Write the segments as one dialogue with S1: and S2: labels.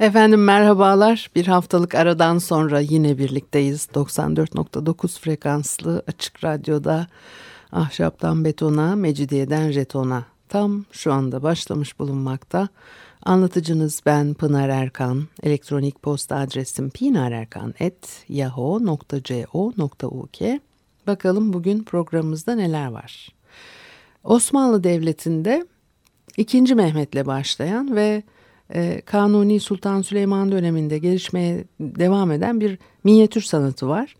S1: Efendim merhabalar. Bir haftalık aradan sonra yine birlikteyiz. 94.9 frekanslı açık radyoda ahşaptan betona, mecidiyeden jetona tam şu anda başlamış bulunmakta. Anlatıcınız ben Pınar Erkan. Elektronik posta adresim pinarerkan.yahoo.co.uk Bakalım bugün programımızda neler var. Osmanlı Devleti'nde 2. Mehmet'le başlayan ve Kanuni Sultan Süleyman döneminde gelişmeye devam eden bir minyatür sanatı var.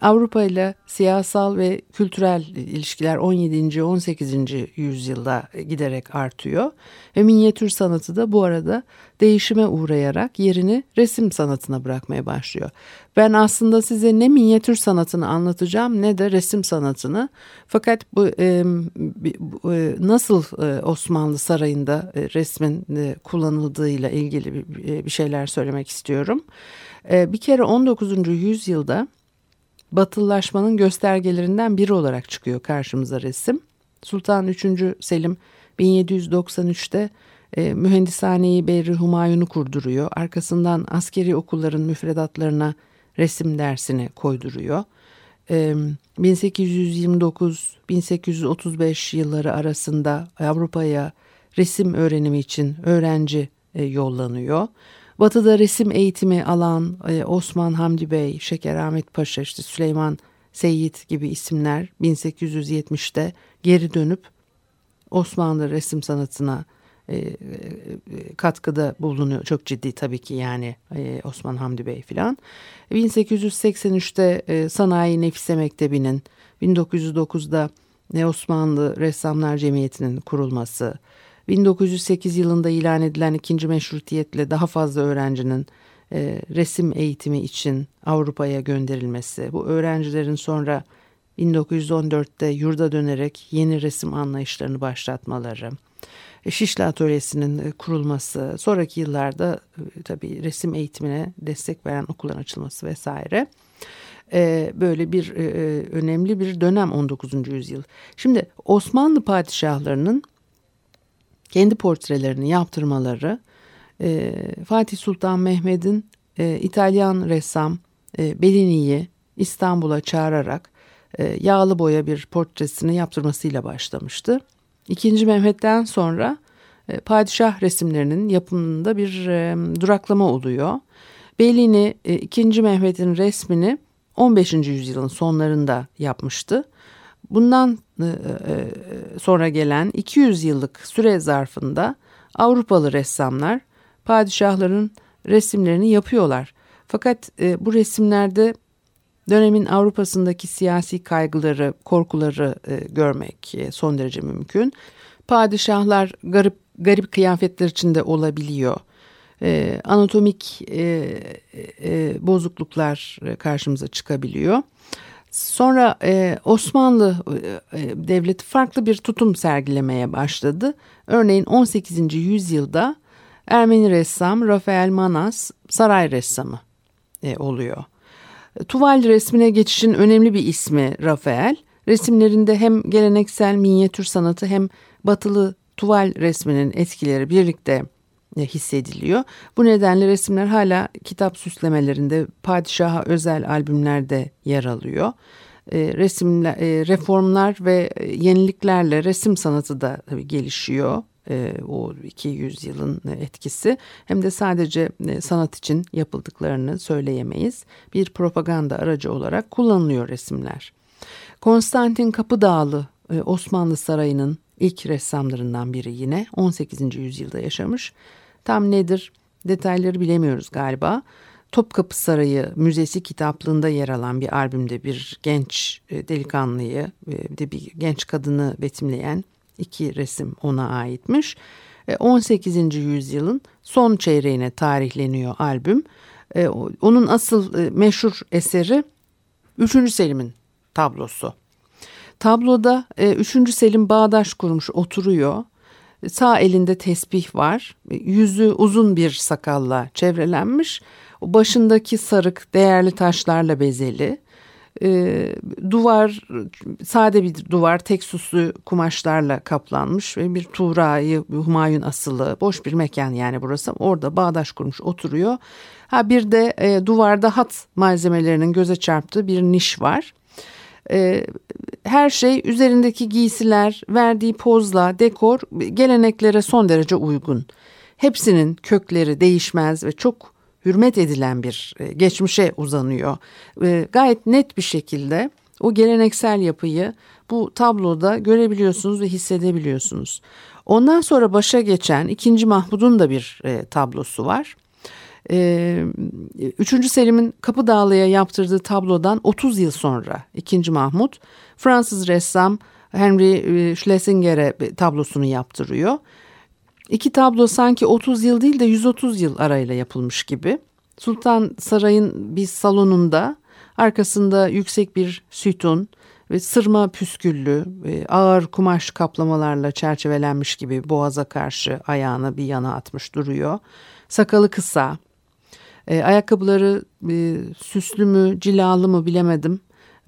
S1: Avrupa ile siyasal ve kültürel ilişkiler 17. 18. yüzyılda giderek artıyor ve minyatür sanatı da bu arada değişime uğrayarak yerini resim sanatına bırakmaya başlıyor. Ben aslında size ne minyatür sanatını anlatacağım ne de resim sanatını. Fakat bu, e, nasıl e, Osmanlı sarayında e, resmin kullanıldığıyla ilgili bir, şeyler söylemek istiyorum. Bir kere 19. yüzyılda batılılaşmanın göstergelerinden biri olarak çıkıyor karşımıza resim. Sultan 3. Selim 1793'te e, mühendishaneyi Berri Humayun'u kurduruyor. Arkasından askeri okulların müfredatlarına resim dersini koyduruyor. E, 1829-1835 yılları arasında Avrupa'ya resim öğrenimi için öğrenci e, yollanıyor. Batı'da resim eğitimi alan e, Osman Hamdi Bey, Şeker Ahmet Paşa, işte Süleyman Seyit gibi isimler 1870'te geri dönüp Osmanlı resim sanatına e, e, katkıda bulunuyor. Çok ciddi tabii ki yani Osman Hamdi Bey filan. 1883'te Sanayi Nefise Mektebi'nin 1909'da Osmanlı Ressamlar Cemiyeti'nin kurulması, 1908 yılında ilan edilen ikinci meşrutiyetle daha fazla öğrencinin e, resim eğitimi için Avrupa'ya gönderilmesi, bu öğrencilerin sonra 1914'te yurda dönerek yeni resim anlayışlarını başlatmaları, e, Şişli Atölyesi'nin e, kurulması, sonraki yıllarda e, tabii resim eğitimine destek veren okulların açılması vesaire. Böyle bir önemli bir dönem 19. yüzyıl. Şimdi Osmanlı padişahlarının kendi portrelerini yaptırmaları e, Fatih Sultan Mehmet'in e, İtalyan ressam e, Bellini'yi İstanbul'a çağırarak e, yağlı boya bir portresini yaptırmasıyla başlamıştı. İkinci Mehmet'ten sonra e, padişah resimlerinin yapımında bir e, duraklama oluyor. Bellini e, 2. Mehmet'in resmini 15. yüzyılın sonlarında yapmıştı. Bundan e, e, sonra gelen 200 yıllık süre zarfında Avrupalı ressamlar padişahların resimlerini yapıyorlar. Fakat e, bu resimlerde dönemin Avrupa'sındaki siyasi kaygıları, korkuları görmek son derece mümkün. Padişahlar garip garip kıyafetler içinde olabiliyor. anatomik bozukluklar karşımıza çıkabiliyor. Sonra e, Osmanlı e, e, devleti farklı bir tutum sergilemeye başladı. Örneğin 18. yüzyılda Ermeni ressam Rafael Manas saray ressamı e, oluyor. Tuval resmine geçişin önemli bir ismi Rafael. Resimlerinde hem geleneksel minyatür sanatı hem batılı tuval resminin etkileri birlikte hissediliyor. Bu nedenle resimler hala kitap süslemelerinde, padişaha özel albümlerde yer alıyor. E, resimler, e, reformlar ve yeniliklerle resim sanatı da tabii gelişiyor. o 200 yılın etkisi hem de sadece sanat için yapıldıklarını söyleyemeyiz. Bir propaganda aracı olarak kullanılıyor resimler. Konstantin Kapıdağlı Osmanlı Sarayı'nın ilk ressamlarından biri yine 18. yüzyılda yaşamış. Tam nedir detayları bilemiyoruz galiba. Topkapı Sarayı Müzesi kitaplığında yer alan bir albümde bir genç e, delikanlıyı e, bir de bir genç kadını betimleyen iki resim ona aitmiş. 18. yüzyılın son çeyreğine tarihleniyor albüm. Onun asıl meşhur eseri 3. Selim'in tablosu. Tabloda 3. Selim bağdaş kurmuş oturuyor. Sağ elinde tesbih var. Yüzü uzun bir sakalla çevrelenmiş. Başındaki sarık değerli taşlarla bezeli. E, duvar sade bir duvar tek süslü kumaşlarla kaplanmış ve bir Tuğra'yı Humayun asılı boş bir mekan yani burası orada bağdaş kurmuş oturuyor. Ha bir de e, duvarda hat malzemelerinin göze çarptığı bir niş var. E, her şey üzerindeki giysiler, verdiği pozla, dekor geleneklere son derece uygun. Hepsinin kökleri değişmez ve çok hürmet edilen bir e, geçmişe uzanıyor. E, gayet net bir şekilde o geleneksel yapıyı bu tabloda görebiliyorsunuz ve hissedebiliyorsunuz. Ondan sonra başa geçen 2. Mahmud'un da bir e, tablosu var. Ee, Üçüncü Selim'in Kapı Dağlı'ya yaptırdığı tablodan 30 yıl sonra 2. Mahmut Fransız ressam Henry e, Schlesinger'e tablosunu yaptırıyor. İki tablo sanki 30 yıl değil de 130 yıl arayla yapılmış gibi. Sultan Saray'ın bir salonunda arkasında yüksek bir sütun ve sırma püsküllü e, ağır kumaş kaplamalarla çerçevelenmiş gibi boğaza karşı ayağını bir yana atmış duruyor. Sakalı kısa, e, ayakkabıları e, süslü mü cilalı mı bilemedim.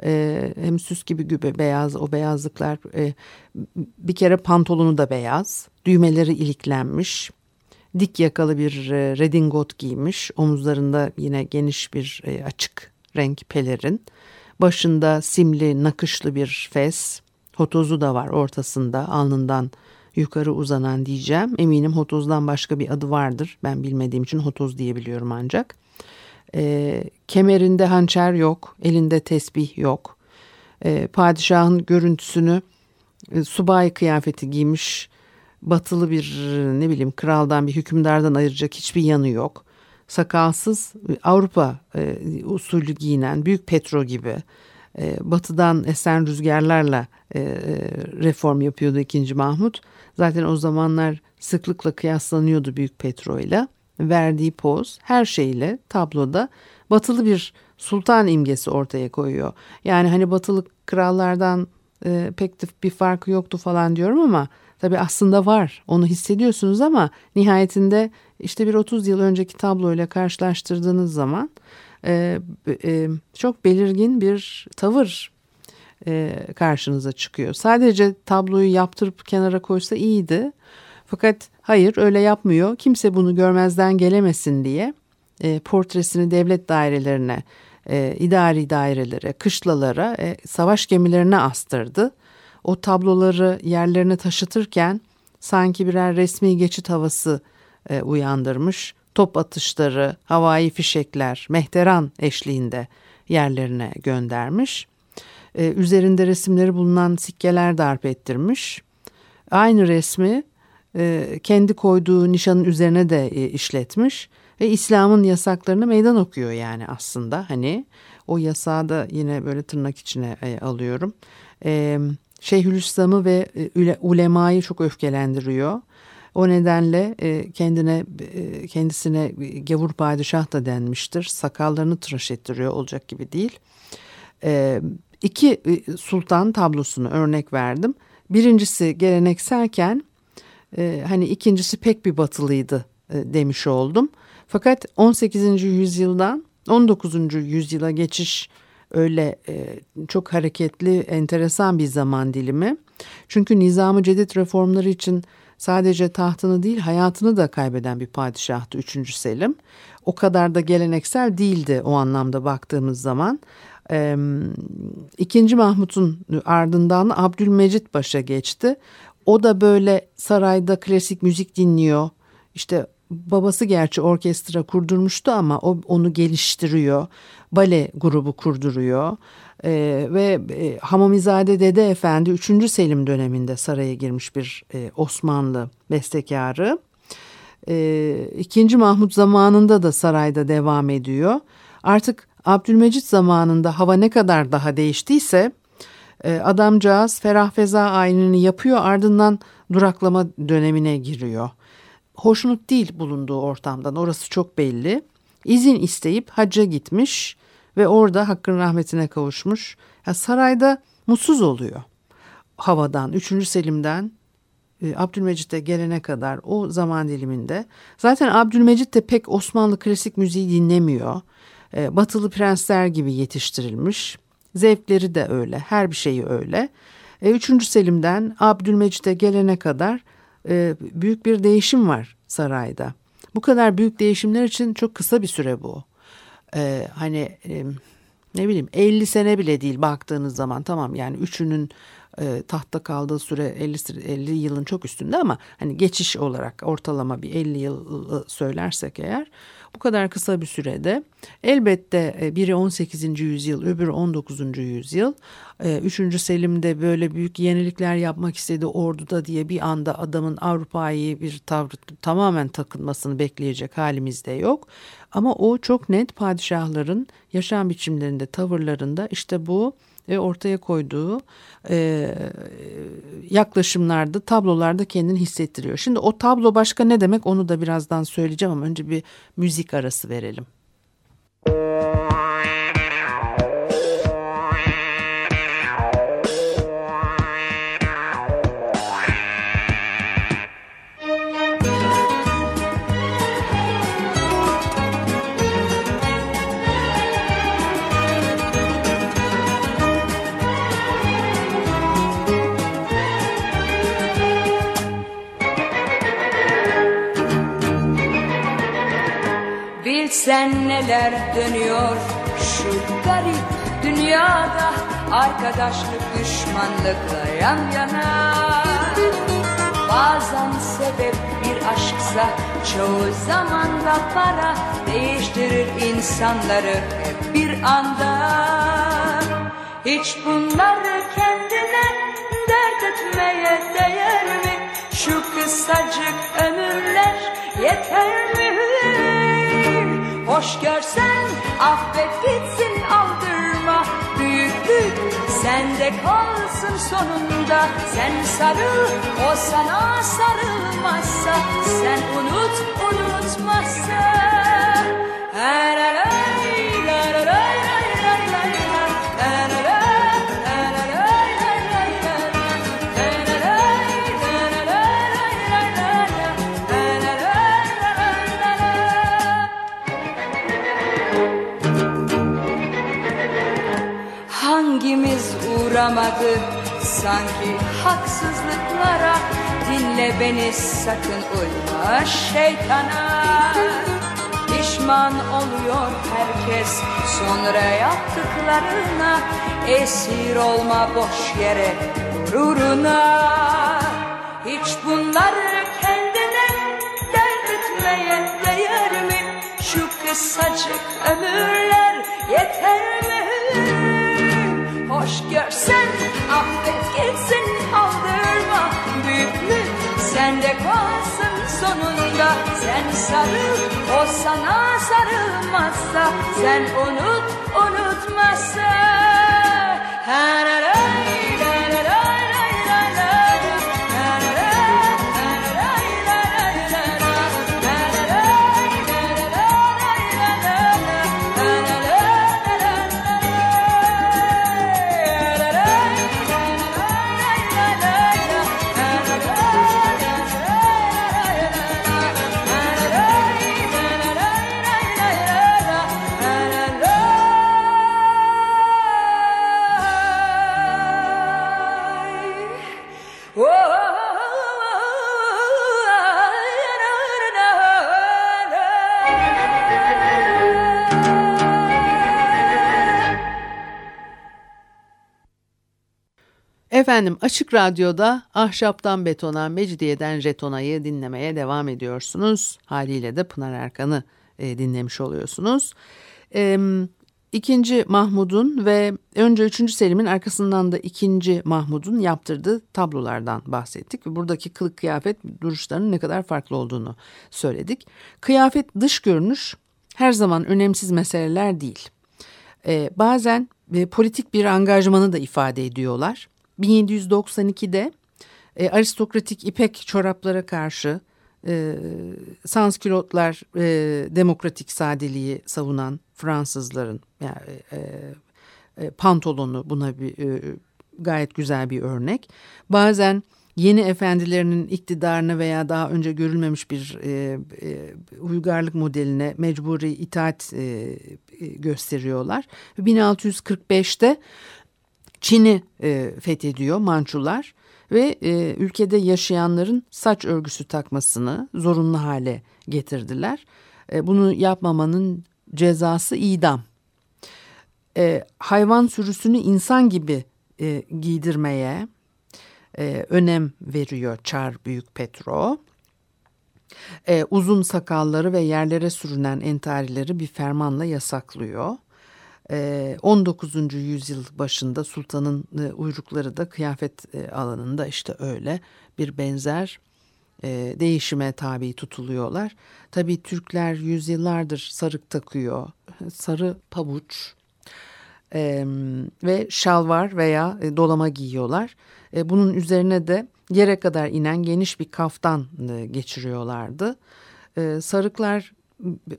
S1: E, hem süs gibi gibi beyaz o beyazlıklar e, bir kere pantolonu da beyaz düğmeleri iliklenmiş dik yakalı bir e, redingot giymiş omuzlarında yine geniş bir e, açık renk pelerin başında simli nakışlı bir fes hotozu da var ortasında alnından yukarı uzanan diyeceğim. Eminim hotozdan başka bir adı vardır. Ben bilmediğim için hotoz diyebiliyorum ancak. E, kemerinde hançer yok, elinde tesbih yok. E, padişahın görüntüsünü e, subay kıyafeti giymiş, batılı bir ne bileyim kraldan bir hükümdardan ayıracak hiçbir yanı yok. Sakalsız Avrupa e, usulü giyinen büyük Petro gibi e, batıdan esen rüzgarlarla e, e reform yapıyordu 2. Mahmut. Zaten o zamanlar sıklıkla kıyaslanıyordu Büyük Petro ile. Verdiği poz her şeyle tabloda batılı bir sultan imgesi ortaya koyuyor. Yani hani batılı krallardan e, pek bir farkı yoktu falan diyorum ama tabii aslında var. Onu hissediyorsunuz ama nihayetinde işte bir 30 yıl önceki tabloyla karşılaştırdığınız zaman e, e, çok belirgin bir tavır e, karşınıza çıkıyor. Sadece tabloyu yaptırıp kenara koysa iyiydi. Fakat hayır öyle yapmıyor. Kimse bunu görmezden gelemesin diye e, portresini devlet dairelerine, e, idari dairelere, kışlalara, e, savaş gemilerine astırdı. O tabloları yerlerine taşıtırken sanki birer resmi geçit havası e, uyandırmış. Top atışları, havai fişekler, mehteran eşliğinde yerlerine göndermiş e, üzerinde resimleri bulunan sikkeler darp ettirmiş. Aynı resmi e, kendi koyduğu nişanın üzerine de e, işletmiş ve İslam'ın yasaklarını meydan okuyor yani aslında hani o yasağı da yine böyle tırnak içine e, alıyorum. E, Şeyhülislam'ı ve e, ulemayı çok öfkelendiriyor. O nedenle e, kendine e, kendisine gavur padişah da denmiştir. Sakallarını tıraş ettiriyor olacak gibi değil. E, iki e, sultan tablosunu örnek verdim. Birincisi gelenekselken e, hani ikincisi pek bir batılıydı e, demiş oldum. Fakat 18. yüzyıldan 19. yüzyıla geçiş öyle e, çok hareketli, enteresan bir zaman dilimi. Çünkü nizamı cedid reformları için sadece tahtını değil hayatını da kaybeden bir padişahtı 3. Selim. O kadar da geleneksel değildi o anlamda baktığımız zaman. İkinci Mahmut'un ardından Abdülmecit başa geçti. O da böyle sarayda klasik müzik dinliyor. İşte babası gerçi orkestra kurdurmuştu ama o onu geliştiriyor. Bale grubu kurduruyor. Ee, ve e, Hamamizade Dede Efendi 3. Selim döneminde saraya girmiş bir e, Osmanlı bestekarı. E, 2. Mahmut zamanında da sarayda devam ediyor. Artık Abdülmecit zamanında hava ne kadar daha değiştiyse e, adamcağız ferah feza ayinini yapıyor ardından duraklama dönemine giriyor. Hoşnut değil bulunduğu ortamdan orası çok belli. İzin isteyip hacca gitmiş ve orada hakkın rahmetine kavuşmuş. Ya sarayda mutsuz oluyor havadan 3. Selim'den e, Abdülmecit'e gelene kadar o zaman diliminde zaten Abdülmecit de pek Osmanlı klasik müziği dinlemiyor. E, batılı prensler gibi yetiştirilmiş. Zevkleri de öyle. Her bir şeyi öyle. E, üçüncü Selim'den Abdülmecit'e gelene kadar e, büyük bir değişim var sarayda. Bu kadar büyük değişimler için çok kısa bir süre bu. E, hani e, ne bileyim 50 sene bile değil baktığınız zaman tamam yani üçünün e, tahtta kaldığı süre 50, 50 yılın çok üstünde ama hani geçiş olarak ortalama bir 50 yıl söylersek eğer bu kadar kısa bir sürede elbette e, biri 18. yüzyıl öbürü 19. yüzyıl. E, üçüncü Selim'de böyle büyük yenilikler yapmak istedi orduda diye bir anda adamın Avrupa'yı bir tavrı tamamen takılmasını bekleyecek halimizde yok. Ama o çok net padişahların yaşam biçimlerinde, tavırlarında işte bu ve ortaya koyduğu e, yaklaşımlarda, tablolarda kendini hissettiriyor. Şimdi o tablo başka ne demek onu da birazdan söyleyeceğim ama önce bir müzik arası verelim.
S2: Bilsen neler dönüyor şu garip dünyada Arkadaşlık düşmanlıkla yan yana Bazen sebep bir aşksa çoğu zaman da para Değiştirir insanları hep bir anda Hiç bunları kendine dert etmeye değer mi? Şu kısacık ömürler yeter mi? Hoş görsen affet gitsin aldırma. Büyüklük sende kalsın sonunda. Sen sarıl o sana sarılmazsa. Sen unut unutmazsa. La la uğramadı sanki haksızlıklara Dinle beni sakın uyma şeytana. Pişman oluyor herkes sonra yaptıklarına Esir olma boş yere gururuna. Hiç bunları kendine dert etmeye değer mi? Şu kısacık ömürler yeter görsen affet gitsin aldırma büyüklük sende kalsın sonunda sen sarıl o sana sarılmazsa sen unut unutmazsa. Ha, la,
S1: Efendim Açık Radyo'da Ahşaptan Betona, Mecidiyeden Jetona'yı dinlemeye devam ediyorsunuz. Haliyle de Pınar Erkan'ı e, dinlemiş oluyorsunuz. E, İkinci Mahmud'un ve önce üçüncü Selim'in arkasından da ikinci Mahmud'un yaptırdığı tablolardan bahsettik. Ve buradaki kılık kıyafet duruşlarının ne kadar farklı olduğunu söyledik. Kıyafet dış görünüş her zaman önemsiz meseleler değil. Ee, bazen e, politik bir angajmanı da ifade ediyorlar. 1792'de e, aristokratik ipek çoraplara karşı e, sanskilotlar e, demokratik sadeliği savunan Fransızların yani, e, e, pantolonu buna bir e, gayet güzel bir örnek. Bazen yeni efendilerinin iktidarına veya daha önce görülmemiş bir e, e, uygarlık modeline mecburi itaat e, e gösteriyorlar. 1645'te Çin'i e, fethediyor Mançular ve e, ülkede yaşayanların saç örgüsü takmasını zorunlu hale getirdiler. E, bunu yapmamanın cezası idam. E, hayvan sürüsünü insan gibi e, giydirmeye e, önem veriyor Çar Büyük Petro. E, uzun sakalları ve yerlere sürünen entarileri bir fermanla yasaklıyor. 19. Ee, yüzyıl başında sultanın e, uyrukları da kıyafet e, alanında işte öyle bir benzer e, değişime tabi tutuluyorlar. Tabi Türkler yüzyıllardır sarık takıyor, sarı pabuç ve şalvar veya dolama giyiyorlar. Bunun üzerine de yere kadar inen geniş bir kaftan geçiriyorlardı. Sarıklar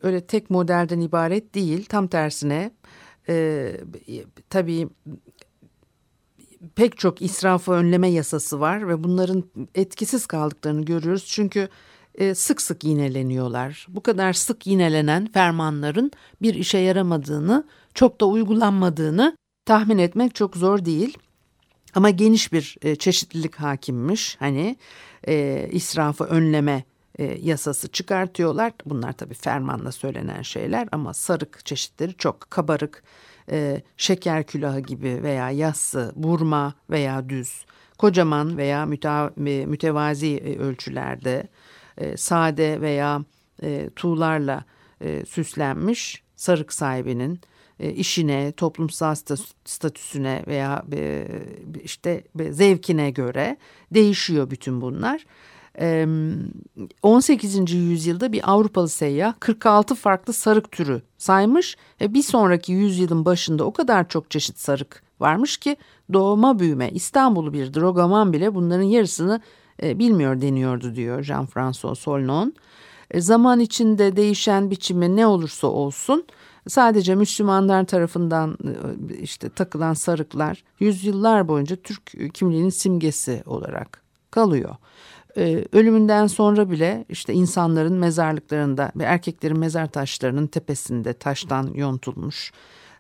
S1: öyle tek modelden ibaret değil, tam tersine e, tabii pek çok israfı önleme yasası var ve bunların etkisiz kaldıklarını görüyoruz. Çünkü e, sık sık yineleniyorlar. Bu kadar sık yinelenen fermanların bir işe yaramadığını, çok da uygulanmadığını tahmin etmek çok zor değil. Ama geniş bir e, çeşitlilik hakimmiş. Hani e, israfı önleme e, yasası çıkartıyorlar. Bunlar tabii fermanla söylenen şeyler ama sarık çeşitleri çok kabarık, e, şeker külahı gibi veya yassı, burma veya düz, kocaman veya müta, mütevazi e, ölçülerde, e, sade veya e, tuğlarla e, süslenmiş sarık sahibinin e, işine, toplumsal statüsüne veya e, işte zevkine göre değişiyor bütün bunlar. 18. yüzyılda bir Avrupalı seyyah 46 farklı sarık türü saymış ve bir sonraki yüzyılın başında o kadar çok çeşit sarık varmış ki doğma büyüme İstanbul'u bir drogaman bile bunların yarısını e, bilmiyor deniyordu diyor Jean-François Solnon. E, zaman içinde değişen biçimi ne olursa olsun sadece Müslümanlar tarafından e, işte takılan sarıklar yüzyıllar boyunca Türk kimliğinin simgesi olarak kalıyor e, ölümünden sonra bile işte insanların mezarlıklarında ve erkeklerin mezar taşlarının tepesinde taştan yontulmuş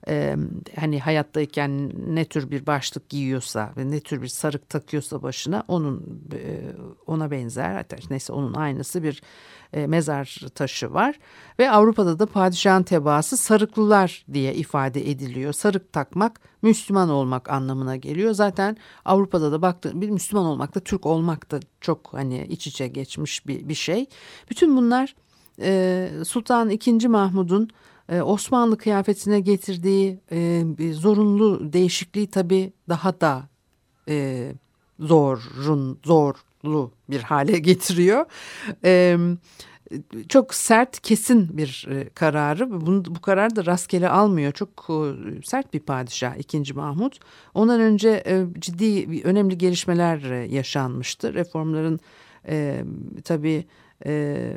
S1: e, hani hayattayken ne tür bir başlık giyiyorsa ve ne tür bir sarık takıyorsa başına onun e, ona benzer hatta neyse onun aynısı bir e, mezar taşı var ve Avrupa'da da padişahın tebaası sarıklılar diye ifade ediliyor. Sarık takmak Müslüman olmak anlamına geliyor. Zaten Avrupa'da da baktı bir Müslüman olmak da Türk olmak da çok hani iç içe geçmiş bir, bir şey. Bütün bunlar e, Sultan II. Mahmud'un e, Osmanlı kıyafetine getirdiği e, zorunlu değişikliği tabii daha da e, zorun zorlu bir hale getiriyor. E, çok sert kesin bir e, kararı bunu, bu karar da rastgele almıyor çok e, sert bir padişah 2. Mahmut ondan önce ciddi önemli gelişmeler yaşanmıştı reformların e, tabii e,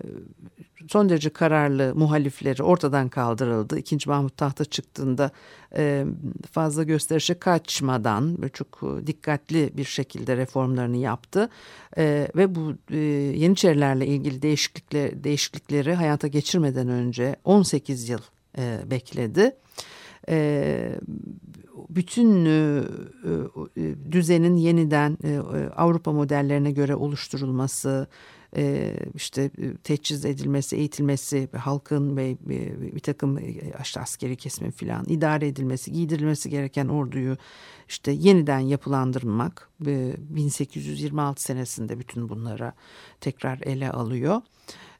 S1: son derece kararlı muhalifleri ortadan kaldırıldı. İkinci Mahmut tahta çıktığında e, fazla gösterişe kaçmadan çok dikkatli bir şekilde reformlarını yaptı. E, ve bu e, Yeniçerilerle ilgili değişiklikleri, değişiklikleri hayata geçirmeden önce 18 yıl e, bekledi. E, bütün e, e, düzenin yeniden e, Avrupa modellerine göre oluşturulması, e, işte e, teçhiz edilmesi, eğitilmesi, halkın ve bir takım e, işte askeri kesme filan idare edilmesi, giydirilmesi gereken orduyu işte yeniden yapılandırmak 1826 senesinde bütün bunlara tekrar ele alıyor.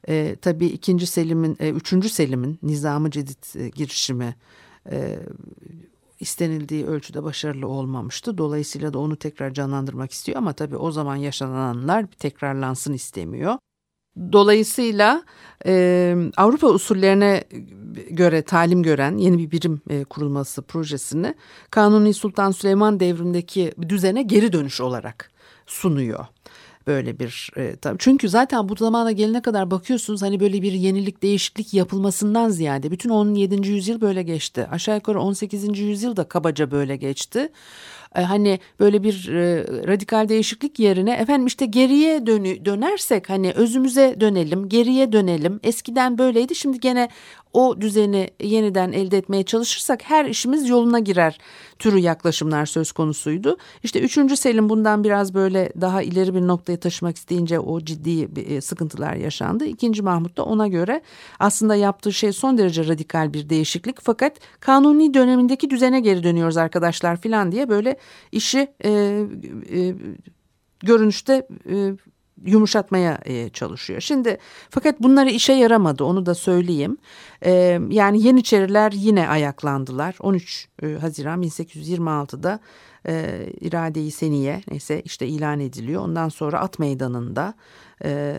S1: E, tabii ikinci Selim'in, e, üçüncü Selim'in Nizamı Cedid e, girişimi e, istenildiği ölçüde başarılı olmamıştı. Dolayısıyla da onu tekrar canlandırmak istiyor ama tabii o zaman yaşananlar tekrarlansın istemiyor. Dolayısıyla e, Avrupa usullerine göre talim gören yeni bir birim e, kurulması projesini Kanuni Sultan Süleyman devrindeki düzene geri dönüş olarak sunuyor. Böyle bir e, tabii. Çünkü zaten bu zamana gelene kadar bakıyorsunuz hani böyle bir yenilik değişiklik yapılmasından ziyade bütün 17. yüzyıl böyle geçti. Aşağı yukarı 18. yüzyıl da kabaca böyle geçti. E, hani böyle bir e, radikal değişiklik yerine efendim işte geriye dönü, dönersek hani özümüze dönelim, geriye dönelim. Eskiden böyleydi şimdi gene o düzeni yeniden elde etmeye çalışırsak her işimiz yoluna girer türü yaklaşımlar söz konusuydu. İşte 3. Selim bundan biraz böyle daha ileri bir noktaya taşımak isteyince o ciddi e, sıkıntılar yaşandı. İkinci Mahmut da ona göre aslında yaptığı şey son derece radikal bir değişiklik fakat kanuni dönemindeki düzene geri dönüyoruz arkadaşlar filan diye böyle işi e, e, görünüşte e, yumuşatmaya e, çalışıyor. Şimdi fakat bunları işe yaramadı onu da söyleyeyim. E, yani Yeniçeriler yine ayaklandılar. 13 e, Haziran 1826'da e, irade-i seniye neyse işte ilan ediliyor. Ondan sonra at meydanında e,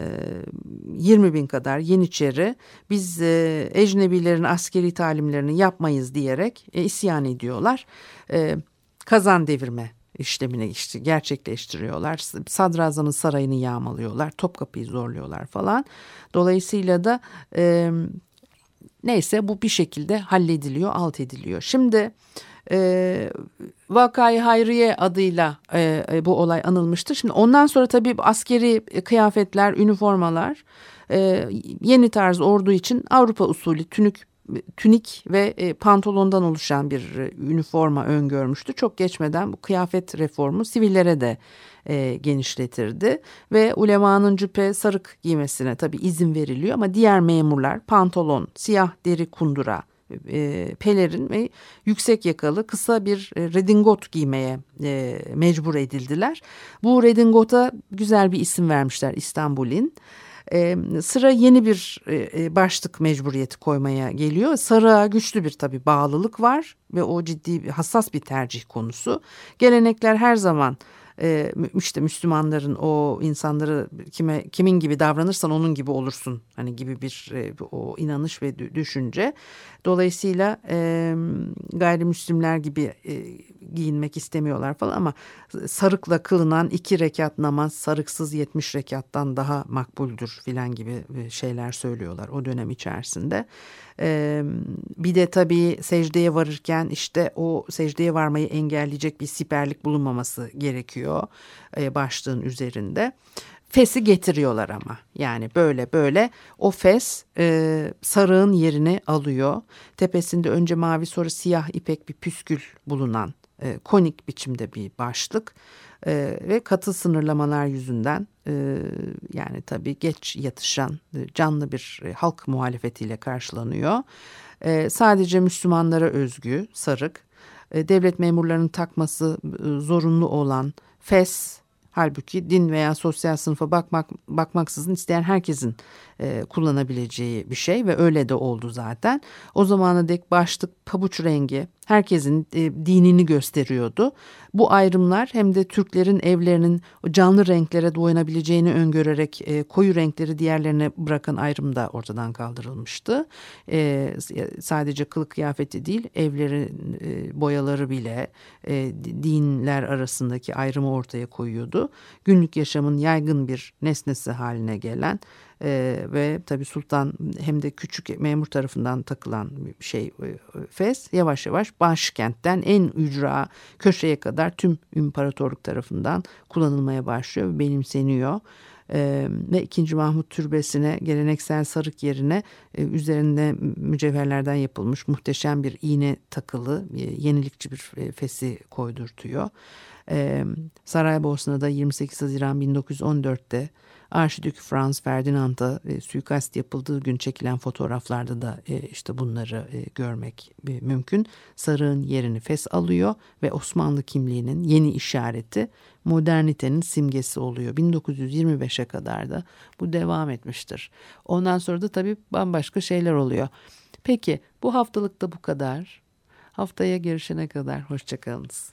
S1: 20 bin kadar Yeniçeri biz e, ecnebilerin askeri talimlerini yapmayız diyerek e, isyan ediyorlar. E, kazan devirme işlemini işte gerçekleştiriyorlar. Sadrazamın sarayını yağmalıyorlar. Topkapı'yı zorluyorlar falan. Dolayısıyla da e, neyse bu bir şekilde hallediliyor, alt ediliyor. Şimdi e, Vakayı Hayriye adıyla e, bu olay anılmıştır. Şimdi ondan sonra tabii askeri kıyafetler, üniformalar e, yeni tarz ordu için Avrupa usulü tünük tünik ve e, pantolondan oluşan bir e, üniforma öngörmüştü. Çok geçmeden bu kıyafet reformu sivillere de e, genişletirdi ve ulemanın cüpe sarık giymesine tabii izin veriliyor ama diğer memurlar pantolon, siyah deri kundura, e, pelerin ve yüksek yakalı kısa bir e, redingot giymeye e, mecbur edildiler. Bu redingota güzel bir isim vermişler İstanbul'in. E, sıra yeni bir e, başlık mecburiyeti koymaya geliyor. Sarığa güçlü bir tabii bağlılık var ve o ciddi hassas bir tercih konusu. Gelenekler her zaman e, işte Müslümanların o insanları kime kimin gibi davranırsan onun gibi olursun hani gibi bir e, o inanış ve düşünce. Dolayısıyla e, gayrimüslimler gibi e, giyinmek istemiyorlar falan ama sarıkla kılınan iki rekat namaz sarıksız yetmiş rekattan daha makbuldür filan gibi e, şeyler söylüyorlar o dönem içerisinde. Bir de tabii secdeye varırken işte o secdeye varmayı engelleyecek bir siperlik bulunmaması gerekiyor başlığın üzerinde. Fes'i getiriyorlar ama yani böyle böyle o fes e, sarığın yerini alıyor. Tepesinde önce mavi sonra siyah ipek bir püskül bulunan e, konik biçimde bir başlık e, ve katı sınırlamalar yüzünden e, yani tabii geç yatışan e, canlı bir e, halk muhalefetiyle karşılanıyor. E, sadece Müslümanlara özgü sarık, e, devlet memurlarının takması e, zorunlu olan fes, Halbuki din veya sosyal sınıfa bakmak bakmaksızın isteyen herkesin e, kullanabileceği bir şey ve öyle de oldu zaten. O zamana dek başlık pabuç rengi herkesin e, dinini gösteriyordu. Bu ayrımlar hem de Türklerin evlerinin canlı renklere doyunabileceğini öngörerek e, koyu renkleri diğerlerine bırakan ayrım da ortadan kaldırılmıştı. E, sadece kılık kıyafeti değil evlerin e, boyaları bile e, dinler arasındaki ayrımı ortaya koyuyordu. Günlük yaşamın yaygın bir nesnesi haline gelen e, ve tabi sultan hem de küçük memur tarafından takılan şey e, fes yavaş yavaş başkentten en ücra köşeye kadar tüm imparatorluk tarafından kullanılmaya başlıyor ve benimseniyor. Ee, ve 2. Mahmut Türbesi'ne geleneksel sarık yerine e, üzerinde mücevherlerden yapılmış muhteşem bir iğne takılı e, yenilikçi bir e, fesi koydurtuyor. Ee, Saraybosna'da 28 Haziran 1914'te Arşidük Franz Ferdinand'a e, suikast yapıldığı gün çekilen fotoğraflarda da e, işte bunları e, görmek e, mümkün. Sarığın yerini Fes alıyor ve Osmanlı kimliğinin yeni işareti modernitenin simgesi oluyor. 1925'e kadar da bu devam etmiştir. Ondan sonra da tabii bambaşka şeyler oluyor. Peki bu haftalıkta bu kadar. Haftaya görüşene kadar hoşçakalınız.